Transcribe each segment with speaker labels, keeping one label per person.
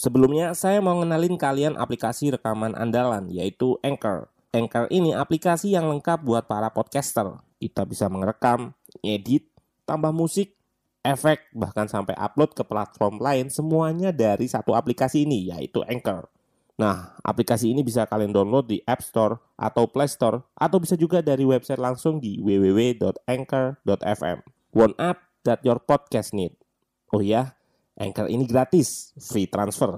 Speaker 1: Sebelumnya saya mau ngenalin kalian aplikasi rekaman andalan yaitu Anchor. Anchor ini aplikasi yang lengkap buat para podcaster. Kita bisa merekam, edit, tambah musik, efek, bahkan sampai upload ke platform lain semuanya dari satu aplikasi ini yaitu Anchor. Nah, aplikasi ini bisa kalian download di App Store atau Play Store atau bisa juga dari website langsung di www.anchor.fm. One app that your podcast need. Oh ya, Anchor ini gratis, free transfer.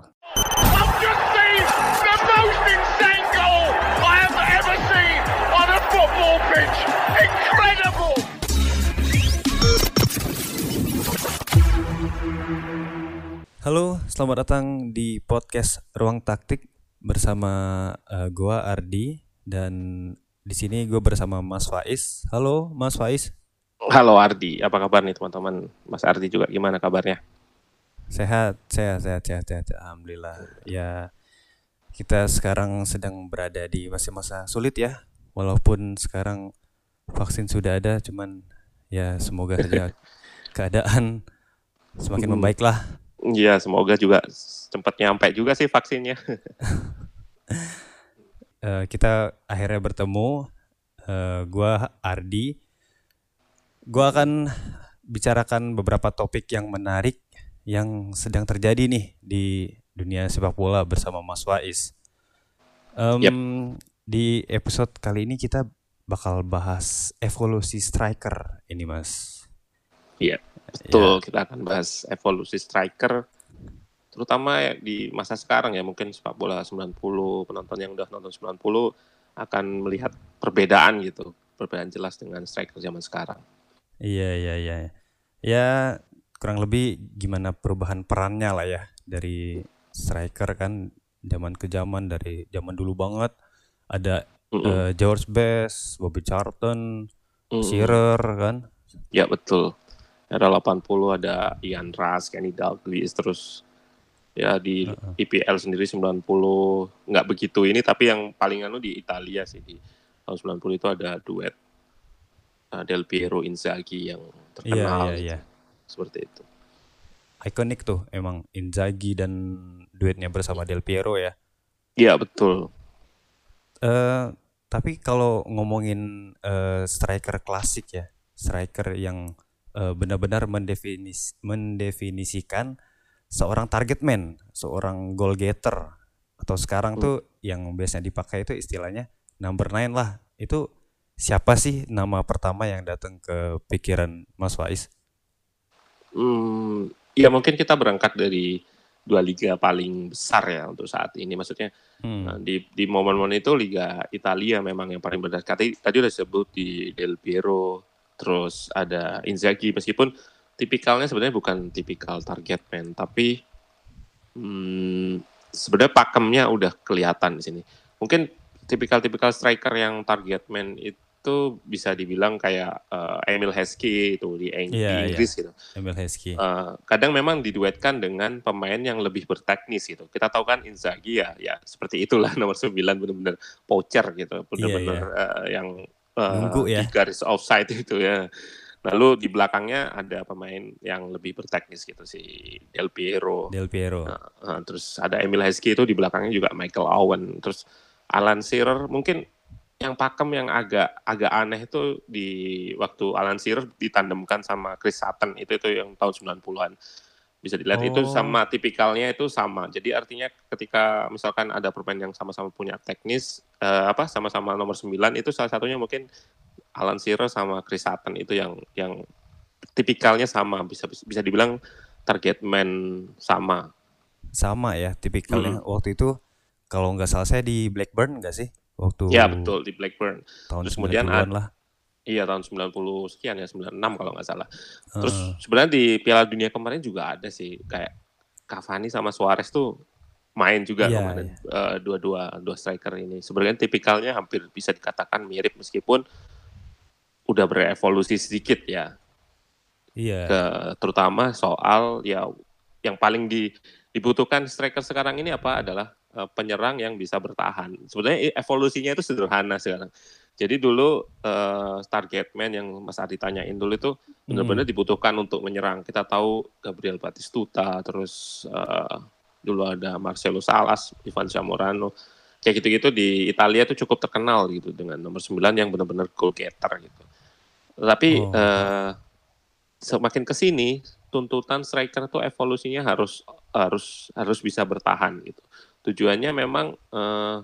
Speaker 2: Halo, selamat datang di podcast Ruang Taktik bersama eh, gua Ardi dan di sini gue bersama Mas Faiz. Halo, Mas Faiz.
Speaker 1: Halo Ardi, apa kabar nih teman-teman? Mas Ardi juga gimana kabarnya?
Speaker 2: Sehat, sehat, sehat, sehat, sehat. Alhamdulillah. Ya, kita sekarang sedang berada di masa-masa sulit ya. Walaupun sekarang vaksin sudah ada, cuman ya semoga saja keadaan semakin membaik lah.
Speaker 1: Iya, semoga juga cepat nyampe juga sih vaksinnya.
Speaker 2: Eh, kita akhirnya bertemu. Eh, gua Ardi. Gua akan bicarakan beberapa topik yang menarik yang sedang terjadi nih di dunia sepak bola bersama Mas Wais. Em,
Speaker 1: Yap.
Speaker 2: Di episode kali ini kita bakal bahas evolusi striker ini, Mas.
Speaker 1: Iya, betul. Kita akan bahas evolusi striker terutama di masa sekarang ya mungkin sepak bola 90 penonton yang udah nonton 90 akan melihat perbedaan gitu perbedaan jelas dengan striker zaman sekarang
Speaker 2: Iya, iya, iya. Ya, kurang lebih gimana perubahan perannya lah ya dari striker kan zaman ke zaman dari zaman dulu banget ada
Speaker 1: Mm-mm.
Speaker 2: eh, George Best, Bobby Charlton,
Speaker 1: Mm-mm.
Speaker 2: Shearer kan.
Speaker 1: ya betul era 80 ada Ian Rush, Kenny Dalglish terus ya di IPL sendiri 90 nggak begitu ini tapi yang paling anu di Italia sih di tahun 90 itu ada duet uh, Del Piero Inzaghi yang
Speaker 2: Iya,
Speaker 1: terkenal
Speaker 2: iya, iya.
Speaker 1: Seperti itu.
Speaker 2: Ikonik tuh emang Inzaghi dan duetnya bersama Del Piero ya.
Speaker 1: Iya betul.
Speaker 2: Eh, tapi kalau ngomongin eh, striker klasik ya, striker yang eh, benar-benar mendefinis mendefinisikan seorang target man, seorang goal getter atau sekarang tuh yang biasanya dipakai itu istilahnya number nine lah. Itu siapa sih nama pertama yang datang ke pikiran Mas Faiz?
Speaker 1: Hmm, ya mungkin kita berangkat dari dua liga paling besar ya untuk saat ini. Maksudnya
Speaker 2: Hmm.
Speaker 1: Nah, di di momen-momen itu Liga Italia memang yang paling benar. Tadi tadi udah disebut di Del Piero, terus ada Inzaghi meskipun tipikalnya sebenarnya bukan tipikal target man, tapi hmm, sebenarnya pakemnya udah kelihatan di sini. Mungkin tipikal-tipikal striker yang target man itu bisa dibilang kayak eh, Emil Heskey itu di, Eng- di
Speaker 2: Iya, iya.
Speaker 1: Inggris gitu.
Speaker 2: Emil Heskey.
Speaker 1: Eh, kadang memang diduetkan dengan pemain yang lebih berteknis gitu. Kita tahu kan Inzaghi ya, ya seperti itulah nomor 9 benar-benar poacher gitu, benar-benar eh, yang eh,
Speaker 2: Nunggu ya.
Speaker 1: di garis offside itu ya. Lalu di belakangnya ada pemain yang lebih berteknis gitu si Del Piero.
Speaker 2: Del Piero.
Speaker 1: Nah, eh, terus ada Emil Heskey itu di belakangnya juga Michael Owen. Terus Alan Shearer mungkin yang pakem yang agak agak aneh itu di waktu Alan Shearer ditandemkan sama Chris Sutton itu itu yang tahun 90-an. Bisa dilihat itu
Speaker 2: Oh.
Speaker 1: sama tipikalnya itu sama. Jadi artinya ketika misalkan ada pemain yang sama-sama punya teknis eh, apa sama-sama nomor 9 itu salah satunya mungkin Alan Shearer sama Chris Sutton itu yang yang tipikalnya sama bisa bisa dibilang target man sama.
Speaker 2: Sama ya tipikalnya waktu itu kalau nggak salah saya di Blackburn nggak sih? Waktu
Speaker 1: Ya betul di Blackburn.
Speaker 2: tahun
Speaker 1: Terus kemudian
Speaker 2: 90-an
Speaker 1: ad-
Speaker 2: lah.
Speaker 1: Iya tahun 90 sekian ya 96 kalau nggak salah. Terus
Speaker 2: Heeh.
Speaker 1: sebenarnya di Piala Dunia kemarin juga ada sih kayak Cavani sama Suarez tuh main juga
Speaker 2: Iya,
Speaker 1: kemarin
Speaker 2: iya.
Speaker 1: eh, dua-dua dua striker ini. Sebenarnya tipikalnya hampir bisa dikatakan mirip meskipun udah berevolusi sedikit ya.
Speaker 2: Iya.
Speaker 1: Ke terutama soal ya yang paling di, dibutuhkan striker sekarang ini apa adalah eh, penyerang yang bisa bertahan. Sebenarnya evolusinya itu sederhana sekarang. Jadi dulu eh, target man yang Mas Adi tanyain dulu itu benar-benar dibutuhkan untuk menyerang. Kita tahu Gabriel Batistuta, terus eh, dulu ada Marcelo Salas, Ivan Zamorano. Kayak gitu-gitu di Italia tuh cukup terkenal gitu dengan nomor 9 yang benar-benar goal getter gitu. Tapi
Speaker 2: Oh.
Speaker 1: eh, semakin ke sini tuntutan striker tuh evolusinya harus harus harus bisa bertahan gitu. Tujuannya memang eh,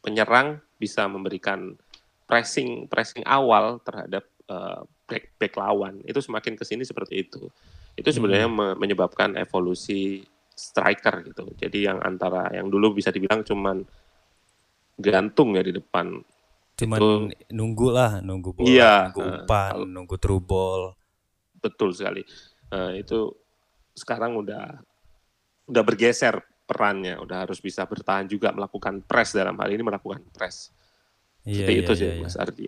Speaker 1: penyerang bisa memberikan pressing pressing awal terhadap eh, back back lawan. Itu semakin ke sini seperti itu. Itu sebenarnya me- menyebabkan evolusi striker gitu. Jadi yang antara yang dulu bisa dibilang cuman gantung ya di depan.
Speaker 2: Cuman
Speaker 1: Itu
Speaker 2: nunggu lah, nunggu bola,
Speaker 1: Iya,
Speaker 2: nunggu
Speaker 1: eh,
Speaker 2: umpan,
Speaker 1: kalau-
Speaker 2: nunggu true ball.
Speaker 1: betul sekali. Eh, itu sekarang udah udah bergeser perannya, udah harus bisa bertahan juga melakukan press dalam hal ini melakukan press.
Speaker 2: Iya,
Speaker 1: Seperti
Speaker 2: iya,
Speaker 1: itu sih
Speaker 2: iya, iya.
Speaker 1: Mas Ardi.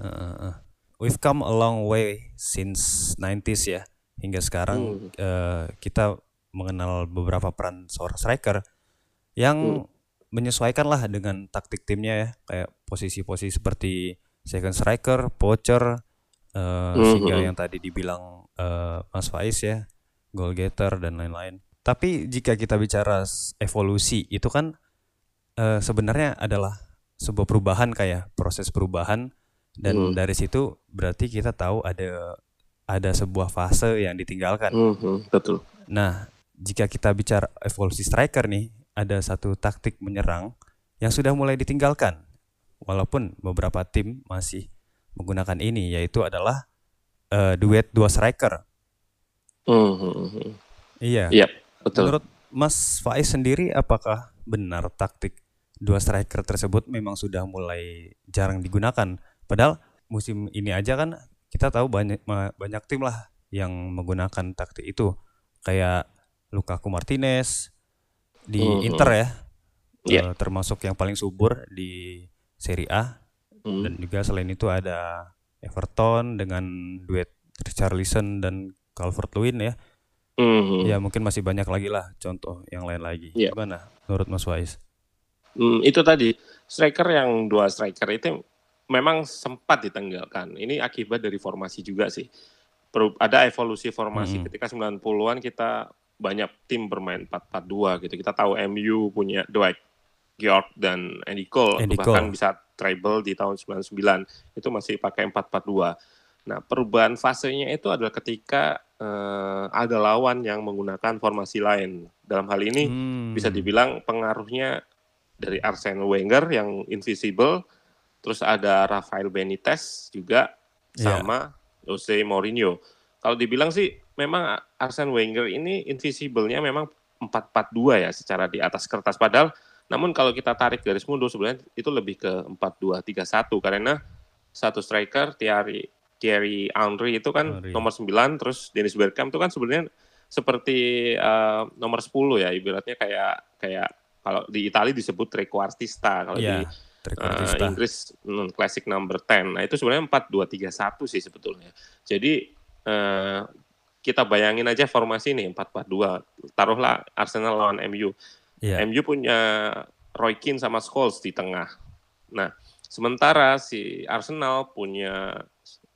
Speaker 2: Heeh, heeh. We've come a long way since 90s ya. Hingga sekarang
Speaker 1: Hmm.
Speaker 2: eh, kita mengenal beberapa peran seorang striker yang
Speaker 1: Hmm.
Speaker 2: menyesuaikan lah dengan taktik timnya ya. Kayak posisi-posisi seperti second striker, poacher, eh,
Speaker 1: Hmm,
Speaker 2: sehingga
Speaker 1: hmm.
Speaker 2: yang tadi dibilang eh, Mas Faiz ya, goal getter dan lain-lain. Tapi jika kita bicara evolusi itu kan eh, sebenarnya adalah sebuah perubahan kayak proses perubahan dan
Speaker 1: Hmm.
Speaker 2: dari situ berarti kita tahu ada ada sebuah fase yang ditinggalkan.
Speaker 1: Hmm, hmm, betul.
Speaker 2: Nah, jika kita bicara evolusi striker nih, ada satu taktik menyerang yang sudah mulai ditinggalkan. Walaupun beberapa tim masih menggunakan ini yaitu adalah eh, duet dua striker.
Speaker 1: Hmm, hmm.
Speaker 2: Iya.
Speaker 1: Iya, betul.
Speaker 2: Menurut Mas Faiz sendiri apakah benar taktik dua striker tersebut memang sudah mulai jarang digunakan? Padahal musim ini aja kan kita tahu banyak banyak tim lah yang menggunakan taktik itu. Kayak Lukaku Martinez di
Speaker 1: Mhm.
Speaker 2: Inter ya.
Speaker 1: Iya.
Speaker 2: Eh, termasuk yang paling subur di Serie A
Speaker 1: Hmm.
Speaker 2: dan juga selain itu ada Everton dengan duet Richarlison dan Calvert-Lewin ya.
Speaker 1: Hmm, hmm.
Speaker 2: Ya mungkin masih banyak lagi lah contoh yang lain lagi.
Speaker 1: Iya.
Speaker 2: Gimana menurut Mas Wais?
Speaker 1: Hmm, itu tadi striker yang dua striker itu memang sempat ditenggalkan. Ini akibat dari formasi juga sih. Ada evolusi formasi
Speaker 2: Mhm.
Speaker 1: ketika 90-an kita banyak tim bermain 4-4-2 gitu. Kita tahu MU punya Dwight York dan Andy Cole
Speaker 2: Andy
Speaker 1: bahkan
Speaker 2: Cole.
Speaker 1: bisa treble di tahun 99 itu masih pakai 4-4-2. Nah, perubahan fasenya itu adalah ketika eh, ada lawan yang menggunakan formasi lain. Dalam hal ini
Speaker 2: Hmm.
Speaker 1: bisa dibilang pengaruhnya dari Arsene Wenger yang invisible, terus ada Rafael Benitez juga
Speaker 2: Iya.
Speaker 1: sama Jose Mourinho. Kalau dibilang sih memang Arsene Wenger ini invisible-nya memang 4-4-2 ya secara di atas kertas padahal namun kalau kita tarik garis mundur sebenarnya itu lebih ke 4-2-3-1 karena satu striker Thierry Thierry Henry itu kan
Speaker 2: Henry.
Speaker 1: nomor 9 terus Dennis Bergkamp itu kan sebenarnya seperti eh, nomor 10 ya ibaratnya kayak kayak kalau di Italia disebut trequartista kalau
Speaker 2: Iya,
Speaker 1: di eh, Inggris mm, classic number 10. Nah, itu sebenarnya 4-2-3-1 sih sebetulnya. Jadi eh, kita bayangin aja formasi ini 4-4-2. Taruhlah Arsenal lawan MU.
Speaker 2: Iya.
Speaker 1: MU punya Roy Keane sama Scholes di tengah. Nah, sementara si Arsenal punya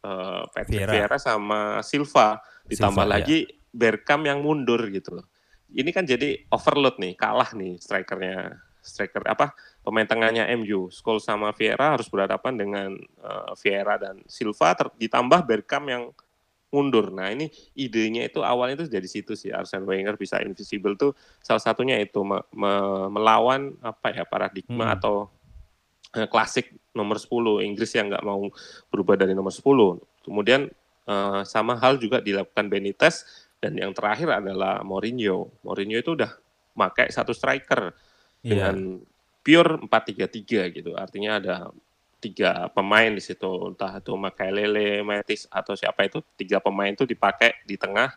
Speaker 1: eh, Patrick
Speaker 2: Vieira.
Speaker 1: Vieira sama Silva, ditambah
Speaker 2: Silva, ya.
Speaker 1: lagi Bergkamp yang mundur gitu loh. Ini kan jadi overload nih, kalah nih strikernya, striker apa pemain tengahnya MU, Scholes sama Vieira harus berhadapan dengan eh, Vieira dan Silva ter- ditambah Bergkamp yang mundur. Nah ini idenya itu awalnya itu dari situ sih Arsene Wenger bisa invisible tuh salah satunya itu me- me- melawan apa ya paradigma
Speaker 2: Hmm.
Speaker 1: atau klasik nomor 10 Inggris yang nggak mau berubah dari nomor 10. Kemudian eh, sama hal juga dilakukan Benitez dan yang terakhir adalah Mourinho. Mourinho itu udah pakai satu striker
Speaker 2: Iya.
Speaker 1: dengan pure 4-3-3 gitu. Artinya ada tiga pemain di situ, entah itu Makelele, Matis atau siapa itu tiga pemain itu dipakai di tengah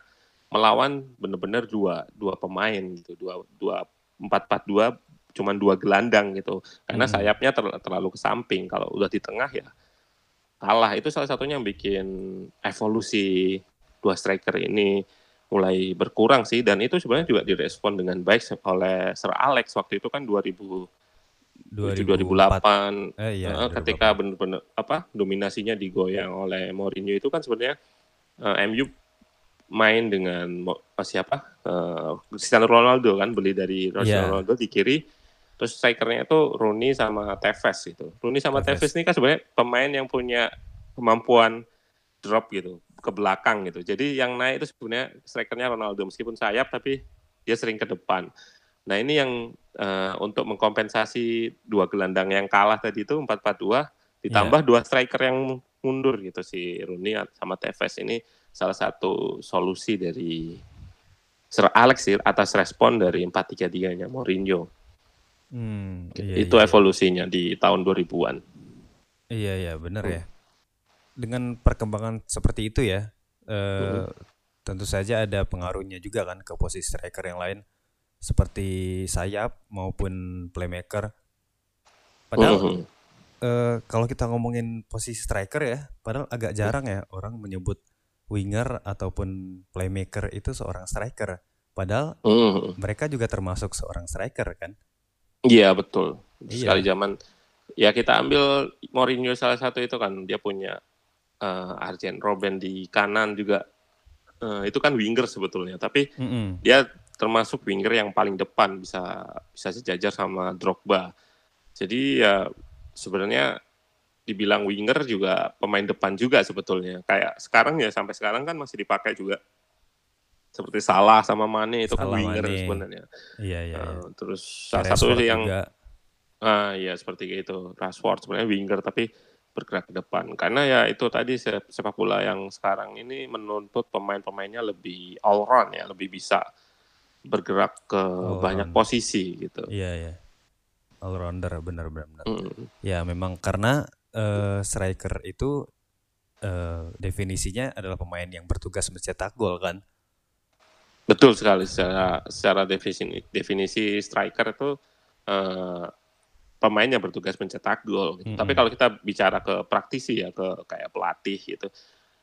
Speaker 1: melawan benar-benar dua dua pemain gitu, dua dua empat empat dua cuman dua gelandang gitu. Karena
Speaker 2: Hmm.
Speaker 1: sayapnya ter- terlalu ke samping. Kalau udah di tengah ya kalah. Itu salah satunya yang bikin evolusi dua striker ini mulai berkurang sih dan itu sebenarnya juga direspon dengan baik oleh Sir Alex waktu itu kan 2000 2008
Speaker 2: Eh, iya, 2008.
Speaker 1: ketika benar-benar apa dominasinya digoyang oleh Mourinho itu kan sebenarnya eh, MU main dengan mo- siapa? Eh, Cristiano Ronaldo kan beli dari Cristiano
Speaker 2: Iya.
Speaker 1: Ronaldo di kiri. Terus strikernya itu Rooney sama Tevez gitu. Rooney sama
Speaker 2: Tevez.
Speaker 1: Tevez ini kan sebenarnya pemain yang punya kemampuan drop gitu ke belakang gitu. Jadi yang naik itu sebenarnya strikernya Ronaldo meskipun sayap tapi dia sering ke depan. Nah ini yang eh, untuk mengkompensasi dua gelandang yang kalah tadi itu 4-4-2 ditambah dua striker yang mundur gitu si Rooney sama Tevez ini salah satu solusi dari Sir Alex sih atas respon dari 4-3-3-nya Mourinho.
Speaker 2: Hmm, iya,
Speaker 1: itu
Speaker 2: iya.
Speaker 1: evolusinya di tahun 2000-an.
Speaker 2: Iya iya benar ya. Dengan perkembangan seperti itu ya, eh, tentu saja ada pengaruhnya juga kan ke posisi striker yang lain seperti sayap maupun playmaker. Padahal
Speaker 1: Mhm.
Speaker 2: eh, kalau kita ngomongin posisi striker ya, padahal agak jarang ya orang menyebut winger ataupun playmaker itu seorang striker. Padahal
Speaker 1: Mhm.
Speaker 2: mereka juga termasuk seorang striker kan.
Speaker 1: Iya betul.
Speaker 2: Iya.
Speaker 1: Sekali zaman ya kita ambil Mourinho salah satu itu kan dia punya eh, Arjen Robben di kanan juga eh, itu kan winger sebetulnya tapi
Speaker 2: Mm-mm.
Speaker 1: dia termasuk winger yang paling depan bisa bisa sejajar sama Drogba. Jadi ya sebenarnya dibilang winger juga pemain depan juga sebetulnya. Kayak sekarang ya sampai sekarang kan masih dipakai juga. Seperti Salah sama Mane itu kan
Speaker 2: Salah,
Speaker 1: winger
Speaker 2: Mane.
Speaker 1: sebenarnya.
Speaker 2: Iya iya. iya.
Speaker 1: Eh, terus salah
Speaker 2: Rashford
Speaker 1: satu yang
Speaker 2: juga.
Speaker 1: Ah ya seperti itu. Rashford sebenarnya winger tapi bergerak ke depan. Karena ya itu tadi se- sepak bola yang sekarang ini menuntut pemain-pemainnya lebih all round ya, lebih bisa bergerak ke
Speaker 2: All
Speaker 1: banyak
Speaker 2: round.
Speaker 1: posisi gitu.
Speaker 2: Iya iya. All rounder benar benar. benar.
Speaker 1: Mm.
Speaker 2: Ya memang karena eh, striker itu eh, definisinya adalah pemain yang bertugas mencetak gol kan.
Speaker 1: Betul sekali secara secara definisi definisi striker itu eh, pemain yang bertugas mencetak gol. gitu.
Speaker 2: Mm-mm.
Speaker 1: Tapi kalau kita bicara ke praktisi ya ke kayak pelatih gitu,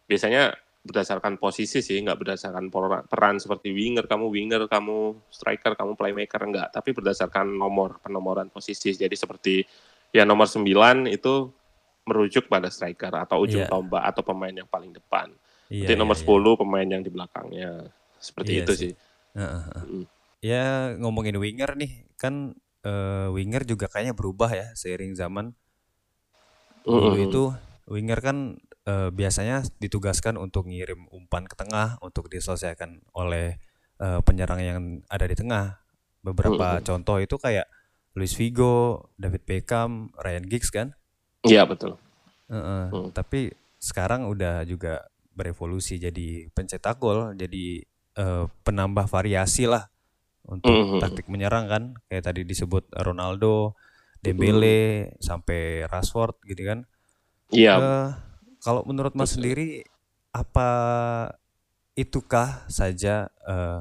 Speaker 1: biasanya berdasarkan posisi sih, nggak berdasarkan peran seperti winger, kamu winger, kamu striker, kamu playmaker enggak, tapi berdasarkan nomor penomoran posisi. Jadi seperti ya nomor 9 itu merujuk pada striker atau ujung
Speaker 2: Iya.
Speaker 1: tombak atau pemain yang paling depan.
Speaker 2: Iya.
Speaker 1: Jadi
Speaker 2: iya,
Speaker 1: nomor
Speaker 2: iya.
Speaker 1: 10 pemain yang di belakangnya. Seperti
Speaker 2: Iya
Speaker 1: itu
Speaker 2: sih.
Speaker 1: sih.
Speaker 2: Heeh, heeh.
Speaker 1: Mm.
Speaker 2: Ya ngomongin winger nih kan eh, winger juga kayaknya berubah ya seiring zaman. Dulu itu winger kan eh, biasanya ditugaskan untuk ngirim umpan ke tengah untuk diselesaikan oleh eh, penyerang yang ada di tengah. Beberapa
Speaker 1: Mm-mm.
Speaker 2: contoh itu kayak Luis Figo, David Beckham, Ryan Giggs kan.
Speaker 1: Iya betul.
Speaker 2: Heeh,
Speaker 1: Hmm.
Speaker 2: Tapi sekarang udah juga berevolusi jadi pencetak gol, jadi eh, penambah variasi lah untuk
Speaker 1: Mhm.
Speaker 2: taktik menyerang kan. Kayak tadi disebut Ronaldo, Dembele, sampai Rashford gitu kan.
Speaker 1: Iya.
Speaker 2: Eh, kalau menurut Mas
Speaker 1: Betul.
Speaker 2: sendiri apa itukah saja eh,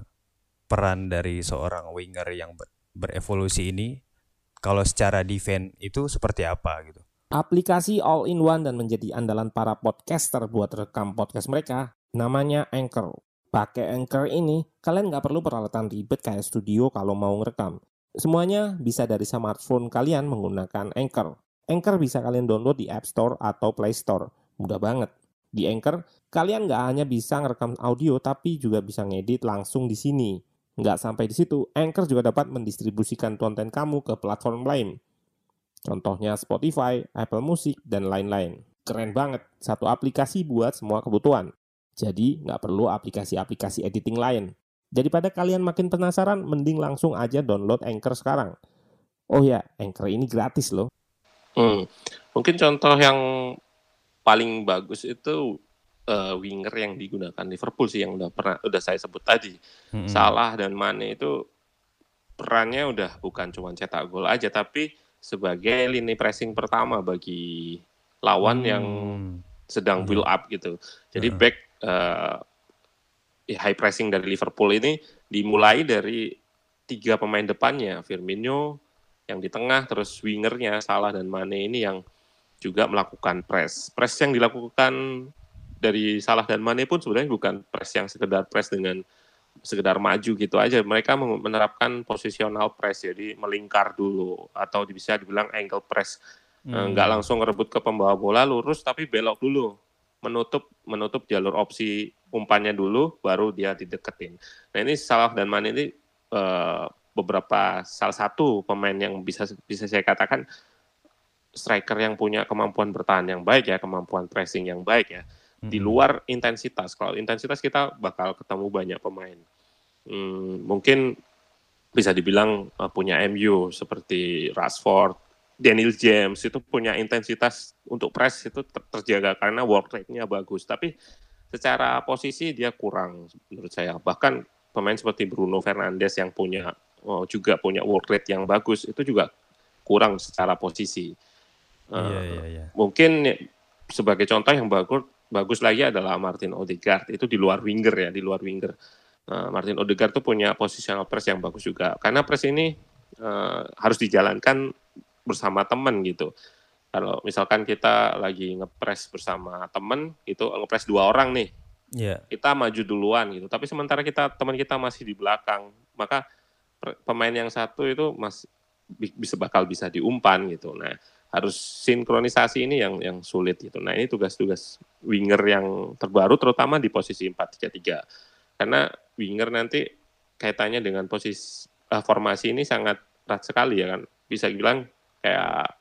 Speaker 2: peran dari seorang winger yang ber- berevolusi ini? Kalau secara defense itu seperti apa gitu?
Speaker 1: Aplikasi all-in-one dan menjadi andalan para podcaster buat rekam podcast mereka namanya Anchor. Pakai Anchor ini, kalian nggak perlu peralatan ribet kayak studio kalau mau ngerekam. Semuanya bisa dari smartphone kalian menggunakan Anchor. Anchor bisa kalian download di App Store atau Play Store. Mudah banget. Di Anchor, kalian nggak hanya bisa ngerekam audio, tapi juga bisa ngedit langsung di sini. Nggak sampai di situ, Anchor juga dapat mendistribusikan konten kamu ke platform lain. Contohnya Spotify, Apple Music, dan lain-lain. Keren banget, satu aplikasi buat semua kebutuhan. Jadi nggak perlu aplikasi-aplikasi editing lain. Daripada kalian makin penasaran, mending langsung aja download Anchor sekarang. Oh ya, Anchor ini gratis loh. Hmm, mungkin contoh yang paling bagus itu eh, winger yang digunakan Liverpool sih yang udah pernah udah saya sebut tadi.
Speaker 2: Mm-mm.
Speaker 1: Salah dan Mane itu perannya udah bukan cuma cetak gol aja tapi sebagai lini pressing pertama bagi lawan yang
Speaker 2: Hmm.
Speaker 1: sedang
Speaker 2: Iya.
Speaker 1: build up gitu. Jadi
Speaker 2: Heeh.
Speaker 1: back ya, high pressing dari Liverpool ini dimulai dari tiga pemain depannya, Firmino yang di tengah, terus wingernya Salah dan Mane ini yang juga melakukan press. Press yang dilakukan dari Salah dan Mane pun sebenarnya bukan press yang sekedar press dengan sekedar maju gitu aja. Mereka menerapkan positional press, jadi melingkar dulu atau bisa dibilang angle press. Eh,
Speaker 2: Hmm.
Speaker 1: nggak langsung ngerebut ke pembawa bola lurus tapi belok dulu menutup menutup jalur opsi umpannya dulu, baru dia dideketin. Nah ini Salah dan Mane ini uh, beberapa salah satu pemain yang bisa bisa saya katakan striker yang punya kemampuan bertahan yang baik ya, kemampuan pressing yang baik ya. Di luar intensitas, kalau intensitas kita bakal ketemu banyak pemain. Hmm, mungkin bisa dibilang uh, punya MU seperti Rashford, Daniel James itu punya intensitas untuk press itu ter terjaga karena work rate-nya bagus. Tapi secara posisi dia kurang menurut saya. Bahkan pemain seperti Bruno Fernandes yang punya oh, juga punya work rate yang bagus itu juga kurang secara posisi. Uh, iya, iya, iya. Mungkin sebagai contoh yang bagus bagus lagi adalah Martin Odegaard itu di luar winger ya di luar winger. Uh, Martin Odegaard tuh punya positional press yang bagus juga karena press ini uh, harus dijalankan bersama teman gitu. Kalau misalkan kita lagi ngepres bersama temen itu ngepres dua orang nih yeah. kita maju duluan gitu. Tapi sementara kita teman kita masih di belakang maka pemain yang satu itu masih bisa bakal bisa diumpan gitu. Nah harus sinkronisasi ini yang yang sulit gitu. Nah ini tugas-tugas winger yang terbaru terutama di posisi 4-3-3 karena winger nanti kaitannya dengan posisi uh, formasi ini sangat erat sekali ya kan. Bisa bilang kayak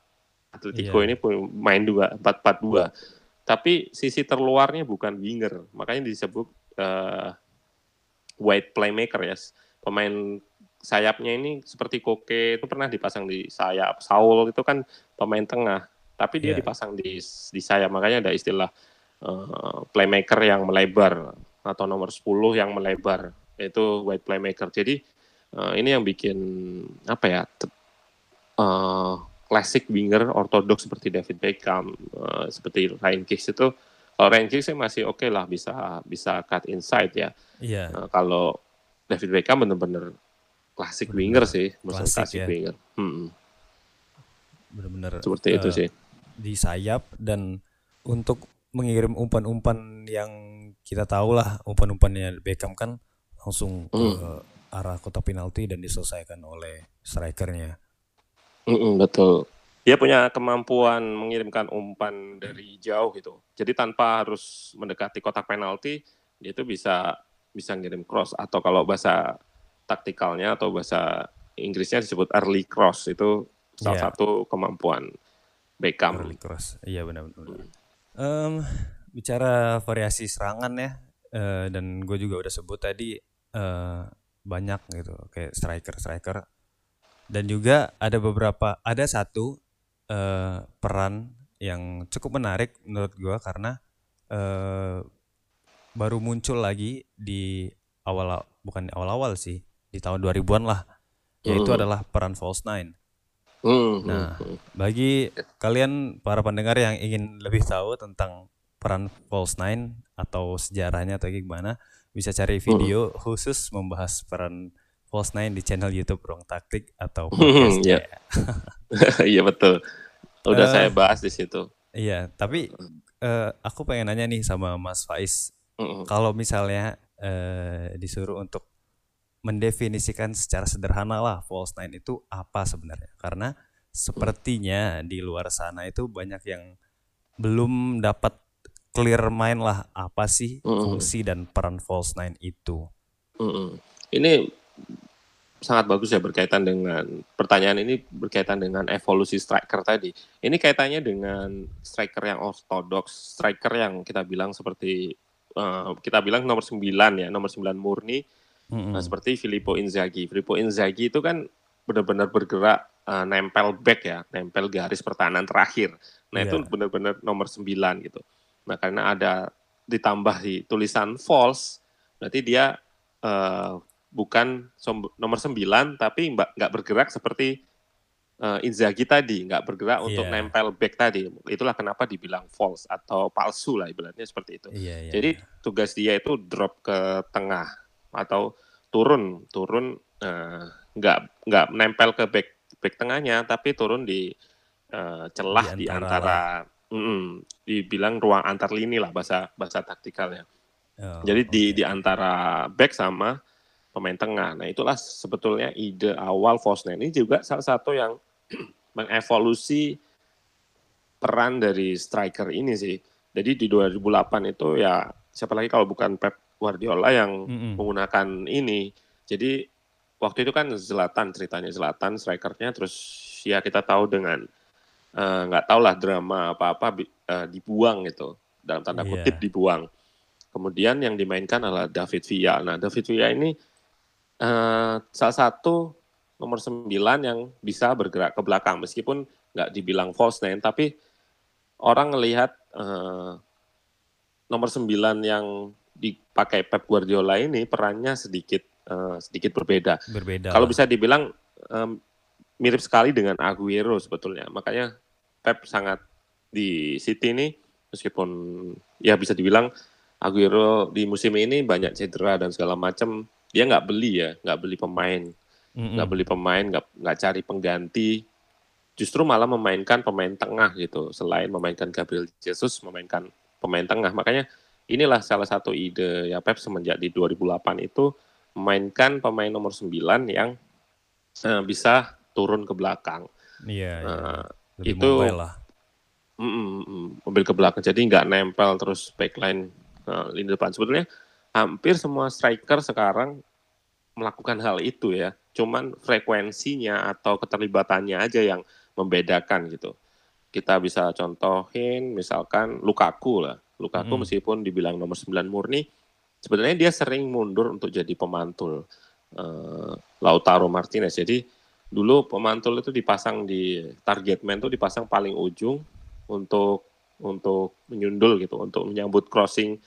Speaker 1: Atletico yeah. ini main juga 4-4-2. Tapi sisi terluarnya bukan winger, makanya disebut uh, wide playmaker ya. Pemain sayapnya ini seperti Koke itu pernah dipasang di sayap. Saul itu kan pemain tengah, tapi dia yeah. dipasang di di sayap. Makanya ada istilah uh, playmaker yang melebar atau nomor 10 yang melebar. Itu wide playmaker. Jadi uh, ini yang bikin apa ya? Uh, klasik winger ortodoks seperti David Beckham, uh, seperti Ryan Giggs itu, kalau Ryan Giggs masih oke okay lah bisa bisa cut inside ya. Iya. Yeah. Uh, kalau David Beckham benar-benar klasik winger sih,
Speaker 2: klasik, klasik ya. winger. Hmm. Benar-benar
Speaker 1: seperti uh, itu sih.
Speaker 2: Di sayap dan untuk mengirim umpan-umpan yang kita tahu lah umpan-umpannya Beckham kan langsung ke hmm. arah kotak penalti dan diselesaikan oleh strikernya.
Speaker 1: Mm-mm, betul. Dia punya kemampuan mengirimkan umpan dari jauh gitu. Jadi tanpa harus mendekati kotak penalti, dia itu bisa bisa ngirim cross atau kalau bahasa taktikalnya atau bahasa Inggrisnya disebut early cross itu salah yeah. satu kemampuan Beckham.
Speaker 2: Early cross, iya benar-benar. Hmm. Um, bicara variasi serangan ya, uh, dan gue juga udah sebut tadi uh, banyak gitu, kayak striker striker dan juga ada beberapa ada satu uh, peran yang cukup menarik menurut gue karena uh, baru muncul lagi di awal bukan awal-awal sih di tahun 2000-an lah yaitu mm. adalah peran false nine. Mm. Nah, bagi kalian para pendengar yang ingin lebih tahu tentang peran false nine atau sejarahnya atau gimana, bisa cari video mm. khusus membahas peran False Nine di channel YouTube Ruang Taktik atau podcast
Speaker 1: Iya. Iya betul. Udah uh, saya bahas di situ.
Speaker 2: Iya, tapi uh, aku pengen nanya nih sama Mas Faiz. -uh. Kalau misalnya uh, disuruh untuk mendefinisikan secara sederhana lah false nine itu apa sebenarnya? Karena sepertinya di luar sana itu banyak yang belum dapat clear mind lah apa sih fungsi dan peran false nine itu.
Speaker 1: Ini sangat bagus ya berkaitan dengan pertanyaan ini berkaitan dengan evolusi striker tadi. Ini kaitannya dengan striker yang ortodoks, striker yang kita bilang seperti uh, kita bilang nomor 9 ya, nomor 9 murni. Mm-hmm. Nah, seperti Filippo Inzaghi. Filippo Inzaghi itu kan benar-benar bergerak uh, nempel back ya, nempel garis pertahanan terakhir. Nah, yeah. itu benar-benar nomor 9 gitu. Nah, karena ada ditambah di tulisan false, berarti dia uh, bukan nomor 9 tapi nggak bergerak seperti uh, Inzaghi tadi, nggak bergerak yeah. untuk nempel back tadi. Itulah kenapa dibilang false atau palsu lah ibaratnya seperti itu. Yeah, yeah, Jadi yeah. tugas dia itu drop ke tengah atau turun, turun uh, nggak nggak nempel ke back back tengahnya tapi turun di uh, celah di antara, di antara mm, dibilang ruang antar lini lah bahasa bahasa taktikalnya. Oh, Jadi okay. di di antara back sama pemain tengah. Nah itulah sebetulnya ide awal Fosnet ini juga salah satu yang mengevolusi peran dari striker ini sih. Jadi di 2008 itu ya siapa lagi kalau bukan Pep Guardiola yang
Speaker 2: Mm-mm.
Speaker 1: menggunakan ini. Jadi waktu itu kan Zlatan ceritanya Zlatan strikernya terus ya kita tahu dengan eh, nggak tahu lah drama apa-apa eh, dibuang gitu dalam tanda kutip dibuang. Kemudian yang dimainkan adalah David Villa. Nah David Villa ini eh, salah satu nomor 9 yang bisa bergerak ke belakang meskipun nggak dibilang false nine tapi orang ngelihat eh, nomor 9 yang dipakai Pep Guardiola ini perannya sedikit eh, sedikit berbeda.
Speaker 2: Berbeda.
Speaker 1: Kalau bisa dibilang em, mirip sekali dengan Aguero sebetulnya. Makanya Pep sangat di City ini meskipun ya bisa dibilang Aguero di musim ini banyak cedera dan segala macam, dia nggak beli ya, nggak beli pemain, nggak beli pemain, nggak nggak cari pengganti, justru malah memainkan pemain tengah gitu. Selain memainkan Gabriel Jesus, memainkan pemain tengah. Makanya inilah salah satu ide ya Pep semenjak di 2008 itu memainkan pemain nomor 9 yang eh, bisa turun ke belakang.
Speaker 2: Iya, iya.
Speaker 1: Nah,
Speaker 2: Lebih
Speaker 1: itu-
Speaker 2: lah.
Speaker 1: Mm, mm, mm, mobil ke belakang jadi nggak nempel terus backline eh, lini depan sebetulnya hampir semua striker sekarang melakukan hal itu ya. Cuman frekuensinya atau keterlibatannya aja yang membedakan gitu. Kita bisa contohin misalkan Lukaku lah. Lukaku
Speaker 2: Mm.
Speaker 1: meskipun dibilang nomor 9 murni sebenarnya dia sering mundur untuk jadi pemantul eh, Lautaro Martinez. Jadi dulu pemantul itu dipasang di target man itu dipasang paling ujung untuk untuk menyundul gitu untuk menyambut crossing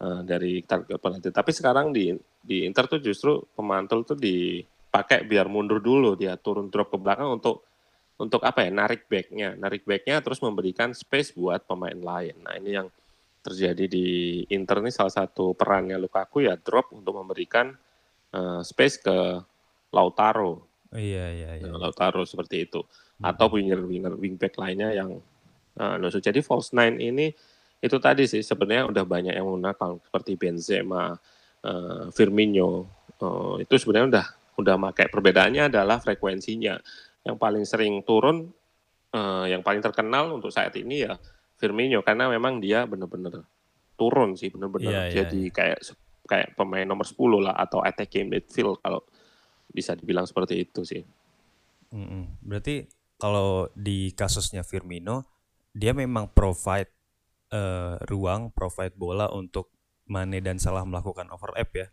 Speaker 1: eh, dari target penalti. Tapi sekarang di di Inter tuh justru pemantul tuh dipakai biar mundur dulu dia turun drop ke belakang untuk untuk apa ya narik backnya, narik backnya terus memberikan space buat pemain lain. Nah ini yang terjadi di Inter ini salah satu perannya Lukaku ya drop untuk memberikan eh, space ke Lautaro.
Speaker 2: Iya, iya, iya.
Speaker 1: Nah, Lautaro seperti itu atau winger winger wingback lainnya yang uh, jadi false nine ini itu tadi sih sebenarnya udah banyak yang menggunakan seperti Benzema, uh, Firmino Uh, itu sebenarnya udah udah pakai perbedaannya adalah frekuensinya yang paling sering turun uh, yang paling terkenal untuk saat ini ya Firmino karena memang dia benar-benar turun sih benar-benar
Speaker 2: Iya, iya,
Speaker 1: jadi kayak kayak pemain nomor 10 lah atau attacking midfield kalau bisa dibilang seperti itu sih.
Speaker 2: Mm-mm. Berarti kalau di kasusnya Firmino, dia memang provide eh, ruang, provide bola untuk Mane dan Salah melakukan overlap ya.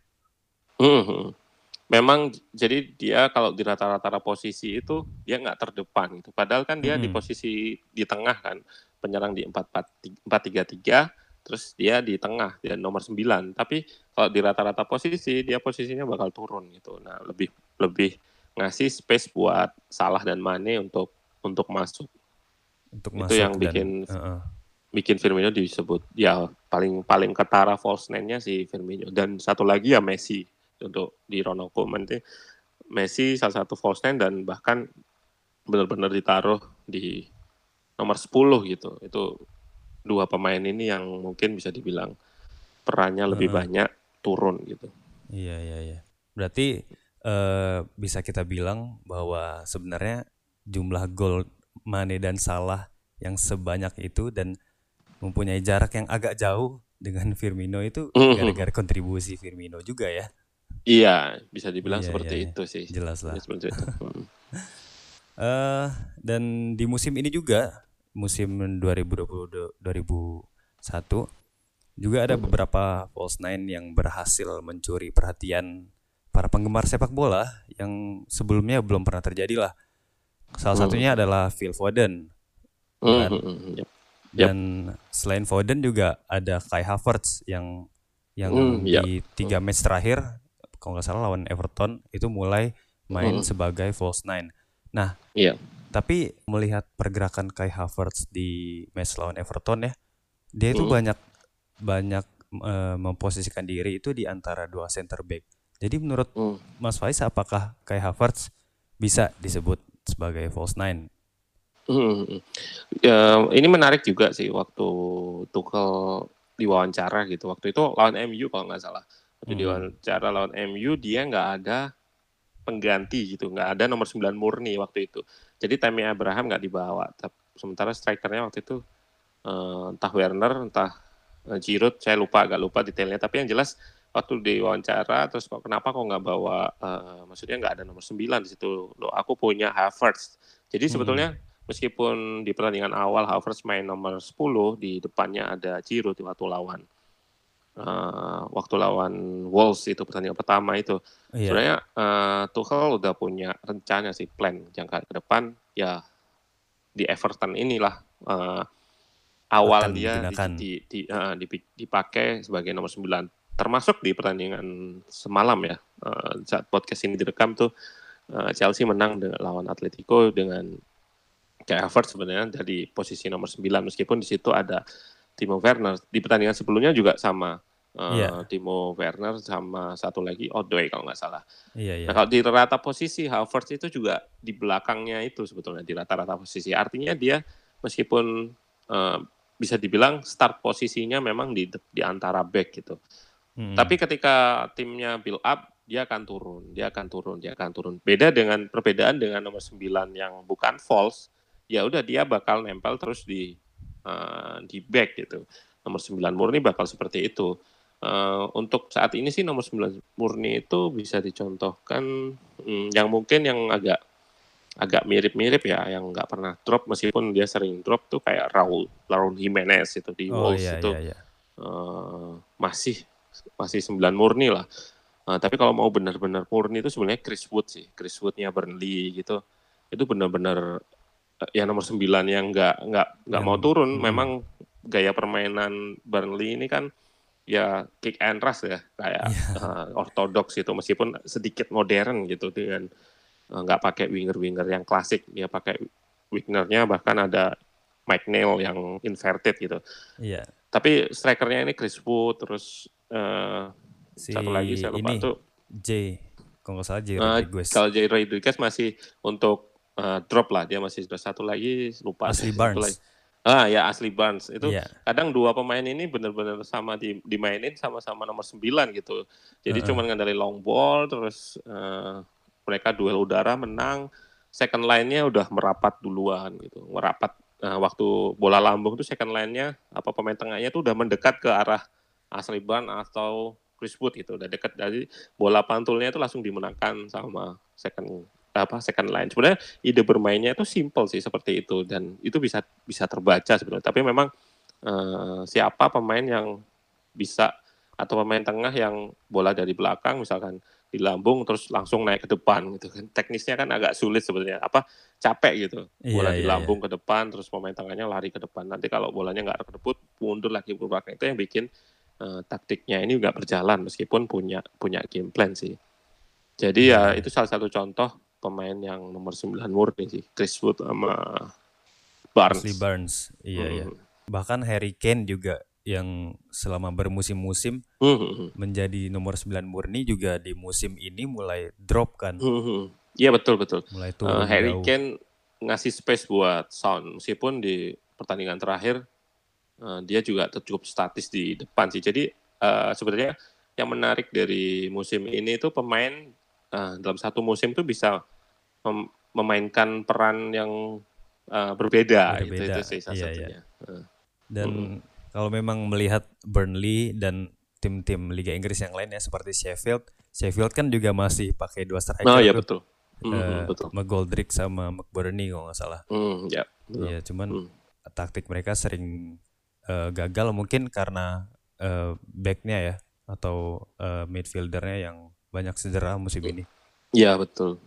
Speaker 1: Mhm. Memang jadi dia kalau di rata-rata posisi itu dia nggak terdepan gitu. Padahal kan dia di
Speaker 2: Mm-mm.
Speaker 1: posisi di tengah kan, penyerang di 4-3-3, terus dia di tengah dia nomor 9. Tapi kalau di rata-rata posisi dia posisinya bakal turun gitu. Nah, lebih lebih ngasih space buat Salah dan Mane untuk untuk masuk.
Speaker 2: Untuk
Speaker 1: Itu
Speaker 2: masuk
Speaker 1: yang
Speaker 2: dan-
Speaker 1: bikin-
Speaker 2: Heeh.
Speaker 1: Bikin Firmino disebut ya paling paling ketara false nine-nya si Firmino dan satu lagi ya Messi untuk di Ronald Koeman itu Messi salah satu false nine dan bahkan benar-benar ditaruh di nomor 10 gitu. Itu dua pemain ini yang mungkin bisa dibilang perannya lebih
Speaker 2: Heeh.
Speaker 1: banyak turun gitu.
Speaker 2: Iya, iya, iya. Berarti eh, bisa kita bilang bahwa sebenarnya jumlah gol Mane dan Salah yang sebanyak itu dan mempunyai jarak yang agak jauh dengan Firmino itu
Speaker 1: Mhm.
Speaker 2: gara-gara kontribusi Firmino juga ya.
Speaker 1: Iya, bisa dibilang
Speaker 2: Iya,
Speaker 1: seperti
Speaker 2: iya, iya.
Speaker 1: itu sih.
Speaker 2: Jelas lah.
Speaker 1: Seperti itu.
Speaker 2: Eh dan di musim ini juga musim 2020 2001 juga ada beberapa false nine yang berhasil mencuri perhatian para penggemar sepak bola yang sebelumnya belum pernah terjadi lah. Salah
Speaker 1: Hmm.
Speaker 2: satunya adalah Phil Foden Dan-
Speaker 1: hmm, hmm, yep. Yep.
Speaker 2: dan selain Foden juga ada Kai Havertz yang yang
Speaker 1: yep.
Speaker 2: di tiga match terakhir kalau nggak salah lawan Everton itu mulai main
Speaker 1: Hmm.
Speaker 2: sebagai false nine. Nah,
Speaker 1: Iya.
Speaker 2: tapi melihat pergerakan Kai Havertz di match lawan Everton ya, dia itu
Speaker 1: Hmm.
Speaker 2: banyak banyak eh, memposisikan diri itu di antara dua center back. Jadi menurut
Speaker 1: Hmm.
Speaker 2: Mas Faiz apakah Kai Havertz bisa disebut sebagai false nine?
Speaker 1: Hmm. Ya, ini menarik juga sih waktu Tuchel diwawancara gitu. Waktu itu lawan MU kalau nggak salah. Waktu
Speaker 2: Hmm.
Speaker 1: diwawancara lawan MU dia nggak ada pengganti gitu, nggak ada nomor 9 murni waktu itu. Jadi Tammy Abraham nggak dibawa. Sementara strikernya waktu itu eh, entah Werner, entah eh, Giroud, saya lupa agak lupa detailnya. Tapi yang jelas waktu diwawancara terus kok kenapa kok nggak bawa, eh, maksudnya nggak ada nomor 9 di situ. Loh, aku punya Havertz. Jadi
Speaker 2: Hmm.
Speaker 1: Meskipun di pertandingan awal Havertz main nomor 10, di depannya ada Giroud waktu lawan eh, waktu lawan Wolves itu pertandingan pertama itu.
Speaker 2: Iya.
Speaker 1: Sebenarnya eh, Tuchel udah punya rencana sih plan jangka ke depan ya di Everton inilah eh, awal
Speaker 2: Akan
Speaker 1: dia di,
Speaker 2: digunakan.
Speaker 1: di, di- dipi- dipakai sebagai nomor 9 termasuk di pertandingan semalam ya eh, saat podcast ini direkam tuh eh, Chelsea menang dengan lawan Atletico dengan kayak Havertz sebenarnya dari posisi nomor 9 meskipun di situ ada Timo Werner di pertandingan sebelumnya juga sama eh,
Speaker 2: Iya.
Speaker 1: Timo Werner sama satu lagi Odoi kalau nggak salah
Speaker 2: Iya, iya.
Speaker 1: Nah, kalau di rata posisi Havertz itu juga di belakangnya itu sebetulnya di rata-rata posisi. Artinya dia meskipun eh, bisa dibilang start posisinya memang di di antara back gitu.
Speaker 2: Mm-mm.
Speaker 1: Tapi ketika timnya build up, dia akan turun, dia akan turun, dia akan turun. Beda dengan perbedaan dengan nomor 9 yang bukan false, ya udah dia bakal nempel terus di eh, di back gitu. Nomor 9 murni bakal seperti itu. Eh, untuk saat ini sih nomor 9 murni itu bisa dicontohkan hmm, yang mungkin yang agak agak mirip-mirip ya yang nggak pernah drop meskipun dia sering drop tuh kayak Raul Raul Jimenez itu di
Speaker 2: Oh
Speaker 1: Wolves
Speaker 2: iya,
Speaker 1: itu
Speaker 2: iya, iya.
Speaker 1: eh, masih masih 9 murni lah. Eh, tapi kalau mau benar-benar murni itu sebenarnya Chris Wood sih, Chris Woodnya Burnley gitu. Itu benar-benar ya nomor 9 yang nggak nggak nggak mau turun.
Speaker 2: mm.
Speaker 1: Memang gaya permainan Burnley ini kan ya kick and rush ya kayak
Speaker 2: Iya.
Speaker 1: eh, ortodoks gitu meskipun sedikit modern gitu dengan eh, nggak pakai winger-winger yang klasik dia pakai wingernya bahkan ada Mike Neal yang inverted gitu
Speaker 2: Iya.
Speaker 1: tapi strikernya ini Chris Wood terus eh,
Speaker 2: Si
Speaker 1: satu lagi saya lupa
Speaker 2: ini
Speaker 1: tuh
Speaker 2: J, kalau nggak salah J
Speaker 1: eh,
Speaker 2: Rodriguez.
Speaker 1: kalau Jay Rodriguez masih untuk eh, drop lah dia masih sudah satu lagi lupa satu
Speaker 2: Barnes.
Speaker 1: lagi. ah ya Ashley Barnes itu
Speaker 2: Iya.
Speaker 1: kadang dua pemain ini benar-benar sama di, dimainin sama-sama nomor 9 gitu jadi
Speaker 2: Heeh.
Speaker 1: cuman ngandelin long ball terus eh, mereka duel udara menang second line-nya udah merapat duluan gitu merapat eh, waktu bola lambung tuh second line-nya apa pemain tengahnya tuh udah mendekat ke arah Ashley Barnes atau Chris Wood gitu udah dekat dari bola pantulnya itu langsung dimenangkan sama second apa second line. Sebenarnya ide bermainnya itu simple sih seperti itu dan itu bisa bisa terbaca sebenarnya. Tapi memang eh, siapa pemain yang bisa atau pemain tengah yang bola dari belakang misalkan di lambung terus langsung naik ke depan gitu kan. Teknisnya kan agak sulit sebenarnya apa capek gitu.
Speaker 2: Iya,
Speaker 1: bola
Speaker 2: iya,
Speaker 1: di
Speaker 2: iya.
Speaker 1: lambung ke depan terus pemain tengahnya lari ke depan. Nanti kalau bolanya nggak kedebut mundur lagi ke belakang itu yang bikin eh, taktiknya ini nggak berjalan meskipun punya punya game plan sih. Jadi ya
Speaker 2: Iya.
Speaker 1: itu salah satu contoh pemain yang nomor 9 murni sih Chris Wood sama Barnes
Speaker 2: Ashley Barnes. Iya, iya.
Speaker 1: Hmm.
Speaker 2: Bahkan Harry Kane juga yang selama bermusim-musim
Speaker 1: Hmm, hmm, hmm.
Speaker 2: menjadi nomor 9 murni juga di musim ini mulai drop kan,
Speaker 1: Hmm, hmm. Iya betul betul.
Speaker 2: mulai turun
Speaker 1: Harry
Speaker 2: jauh.
Speaker 1: Kane ngasih space buat Son meskipun di pertandingan terakhir eh, dia juga cukup statis di depan sih. Jadi eh, sebenarnya yang menarik dari musim ini itu pemain eh, dalam satu musim tuh bisa mem- memainkan peran yang eh, berbeda, itu
Speaker 2: Berbeda,
Speaker 1: itu sih salah
Speaker 2: iya, iya.
Speaker 1: satunya. Eh,
Speaker 2: Dan kalau memang melihat Burnley dan tim-tim Liga Inggris yang lainnya seperti Sheffield, Sheffield kan juga masih pakai dua striker
Speaker 1: Oh iya betul.
Speaker 2: Eh,
Speaker 1: hmm, betul.
Speaker 2: McGoldrick sama McBurney kalau nggak salah.
Speaker 1: Hmm, ya. betul.
Speaker 2: Iya, cuman
Speaker 1: Hmm.
Speaker 2: taktik mereka sering eh, gagal mungkin karena eh, backnya ya atau eh, midfieldernya yang banyak cedera musim ini.
Speaker 1: Iya betul.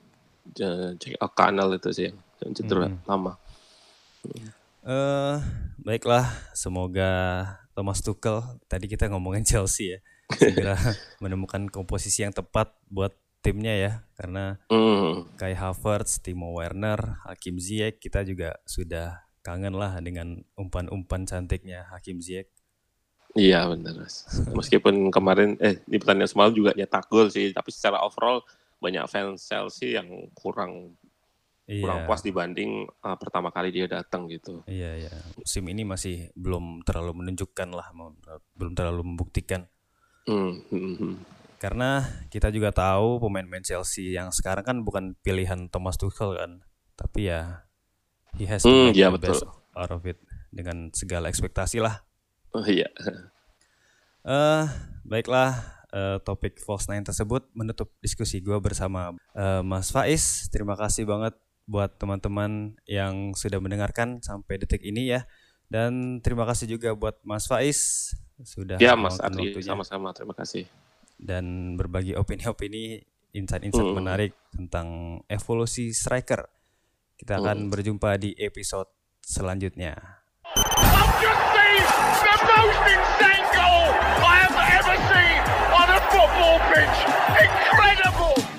Speaker 1: Ja- Jack O'Connell itu sih yang, cedera
Speaker 2: Hmm.
Speaker 1: lama.
Speaker 2: Eh, baiklah, semoga Thomas Tuchel tadi kita ngomongin Chelsea ya segera menemukan komposisi yang tepat buat timnya ya karena
Speaker 1: Hmm.
Speaker 2: Kai Havertz, Timo Werner, Hakim Ziyech kita juga sudah kangen lah dengan umpan-umpan cantiknya Hakim Ziyech.
Speaker 1: Iya benar. Mas. Meskipun kemarin eh di pertandingan semalam juga nyetak gol sih, tapi secara overall banyak fans Chelsea yang kurang kurang
Speaker 2: Iya,
Speaker 1: puas dibanding uh, pertama kali dia datang gitu.
Speaker 2: iya, iya. Musim ini masih belum terlalu menunjukkan lah, belum terlalu membuktikan.
Speaker 1: Hmm, hmm.
Speaker 2: Karena kita juga tahu pemain-pemain Chelsea yang sekarang kan bukan pilihan Thomas Tuchel kan, tapi ya he has to
Speaker 1: Hmm,
Speaker 2: make
Speaker 1: iya,
Speaker 2: the
Speaker 1: betul.
Speaker 2: best out of it. dengan segala ekspektasi lah.
Speaker 1: Oh iya.
Speaker 2: Eh baiklah eh, topik False Nine tersebut menutup diskusi gue bersama eh, Mas Faiz. Terima kasih banget buat teman-teman yang sudah mendengarkan sampai detik ini ya. Dan terima kasih juga buat Mas Faiz sudah
Speaker 1: Ya Mas Ardi, sama-sama. Terima kasih.
Speaker 2: dan berbagi opini-opini insight-insight
Speaker 1: Hmm.
Speaker 2: menarik tentang evolusi striker. Kita akan berjumpa di episode selanjutnya.
Speaker 3: I've just seen the most insane goal I have ever seen football pitch. Incredible!